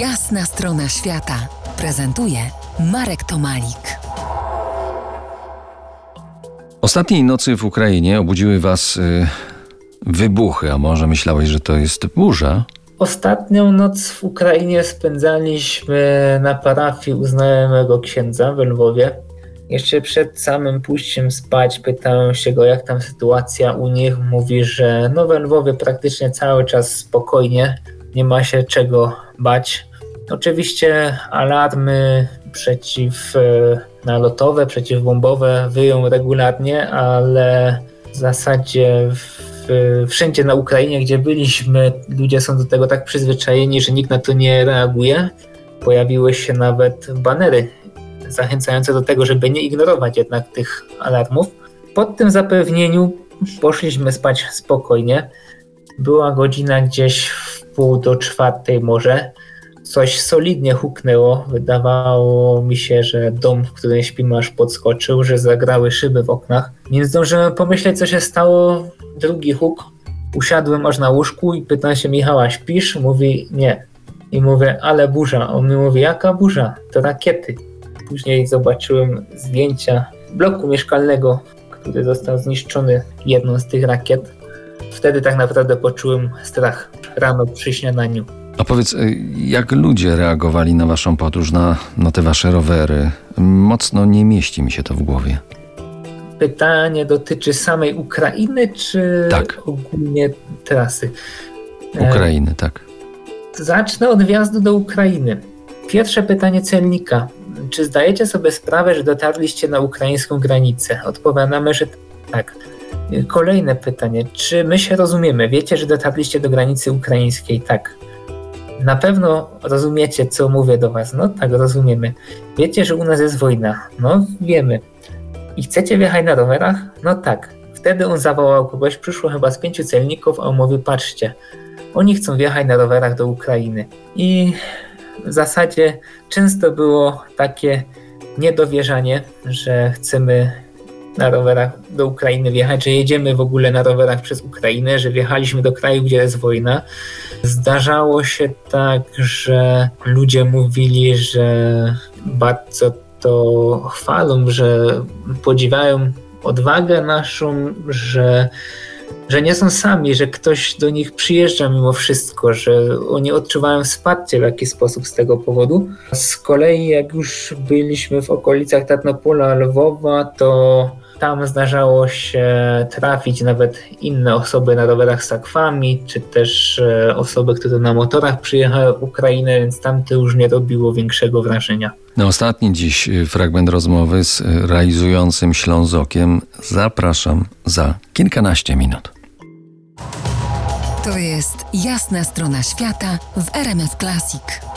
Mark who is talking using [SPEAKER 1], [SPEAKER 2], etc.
[SPEAKER 1] Jasna strona świata prezentuje Marek Tomalik.
[SPEAKER 2] Ostatniej nocy w Ukrainie obudziły was y, wybuchy, a może myślałeś, że to jest burza?
[SPEAKER 3] Ostatnią noc w Ukrainie spędzaliśmy na parafii uznajomego księdza w Lwowie. Jeszcze przed samym pójściem spać pytałem się go, jak tam sytuacja u nich. Mówi, że no w Lwowie praktycznie cały czas spokojnie, nie ma się czego bać. Oczywiście alarmy przeciwnalotowe, przeciwbombowe wyją regularnie, ale w zasadzie w, wszędzie na Ukrainie, gdzie byliśmy, ludzie są do tego tak przyzwyczajeni, że nikt na to nie reaguje. Pojawiły się nawet banery zachęcające do tego, żeby nie ignorować jednak tych alarmów. Po tym zapewnieniu poszliśmy spać spokojnie. Była godzina gdzieś pół do czwartej może. Coś solidnie huknęło. Wydawało mi się, że dom, w którym śpimy, aż podskoczył, że zagrały szyby w oknach. Nie zdążyłem pomyśleć, co się stało. Drugi huk. Usiadłem aż na łóżku i pytam się Michała, śpisz? Mówi, nie. I mówię, ale burza. On mi mówi, jaka burza? To rakiety. Później zobaczyłem zdjęcia bloku mieszkalnego, który został zniszczony jedną z tych rakiet. Wtedy tak naprawdę poczułem strach rano przy śniadaniu.
[SPEAKER 2] A powiedz, y, jak ludzie reagowali na waszą podróż, na, na te wasze rowery? Mocno nie mieści mi się to w głowie.
[SPEAKER 3] Pytanie dotyczy samej Ukrainy, czy
[SPEAKER 2] Tak.
[SPEAKER 3] ogólnie trasy?
[SPEAKER 2] Ukrainy, tak.
[SPEAKER 3] E, Zacznę od wjazdu do Ukrainy. Pierwsze pytanie celnika. Czy zdajecie sobie sprawę, że dotarliście na ukraińską granicę? Odpowiadamy, że tak. Kolejne pytanie. Czy my się rozumiemy? Wiecie, że dotarliście do granicy ukraińskiej? Tak. Na pewno rozumiecie, co mówię do Was. No tak, rozumiemy. Wiecie, że u nas jest wojna? No wiemy. I chcecie wjechać na rowerach? No tak. Wtedy on zawołał kogoś, przyszło chyba z pięciu celników, a on mówi, patrzcie, oni chcą wjechać na rowerach do Ukrainy. I w zasadzie często było takie niedowierzanie, że chcemy na rowerach do Ukrainy wjechać, że jedziemy w ogóle na rowerach przez Ukrainę, że wjechaliśmy do kraju, gdzie jest wojna. Zdarzało się tak, że ludzie mówili, że bardzo to chwalą, że podziwiają odwagę naszą, że że nie są sami, że ktoś do nich przyjeżdża mimo wszystko, że oni odczuwają wsparcie w jakiś sposób z tego powodu. Z kolei jak już byliśmy w okolicach Tarnopola, Lwowa, to tam zdarzało się trafić nawet inne osoby na rowerach z sakwami, czy też e, osoby, które na motorach przyjechały Ukrainę, więc tam to już nie robiło większego wrażenia.
[SPEAKER 2] Na ostatni dziś y, fragment rozmowy z y, realizującym Ślązokiem zapraszam za kilkanaście minut.
[SPEAKER 1] To jest Jasna strona świata w RMS Classic.